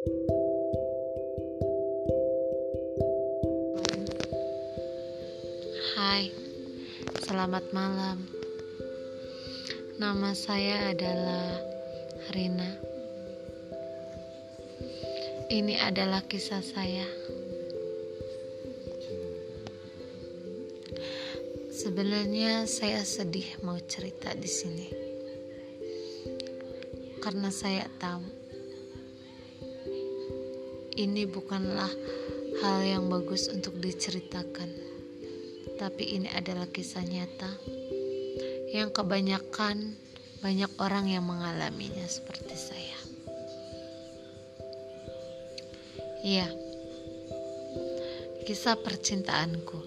Hai, selamat malam. Nama saya adalah Rina. Ini adalah kisah saya. Sebenarnya saya sedih mau cerita di sini. Karena saya tahu ini bukanlah hal yang bagus untuk diceritakan. Tapi ini adalah kisah nyata yang kebanyakan banyak orang yang mengalaminya seperti saya. Iya, kisah percintaanku.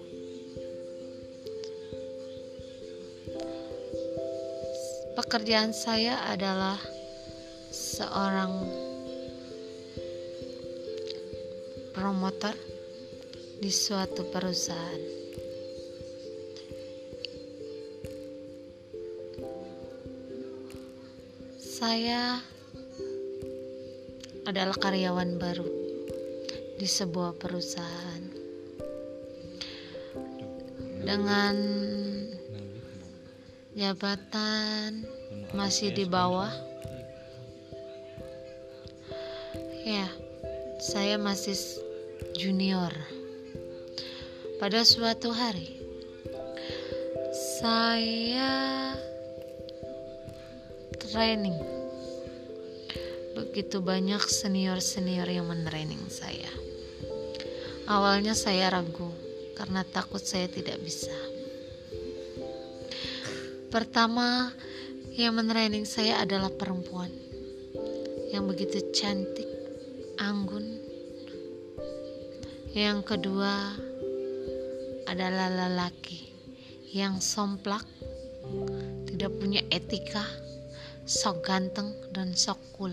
Pekerjaan saya adalah seorang promotor di suatu perusahaan. Saya adalah karyawan baru di sebuah perusahaan dengan jabatan masih di bawah ya saya masih junior pada suatu hari saya training begitu banyak senior-senior yang mentraining saya Awalnya saya ragu karena takut saya tidak bisa. Pertama, yang meneraining saya adalah perempuan yang begitu cantik, anggun. Yang kedua adalah lelaki yang somplak, tidak punya etika, sok ganteng dan sok cool.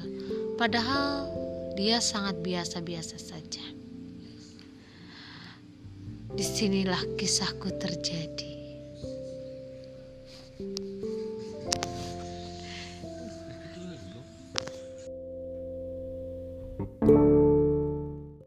Padahal dia sangat biasa-biasa saja. Di sinilah kisahku terjadi.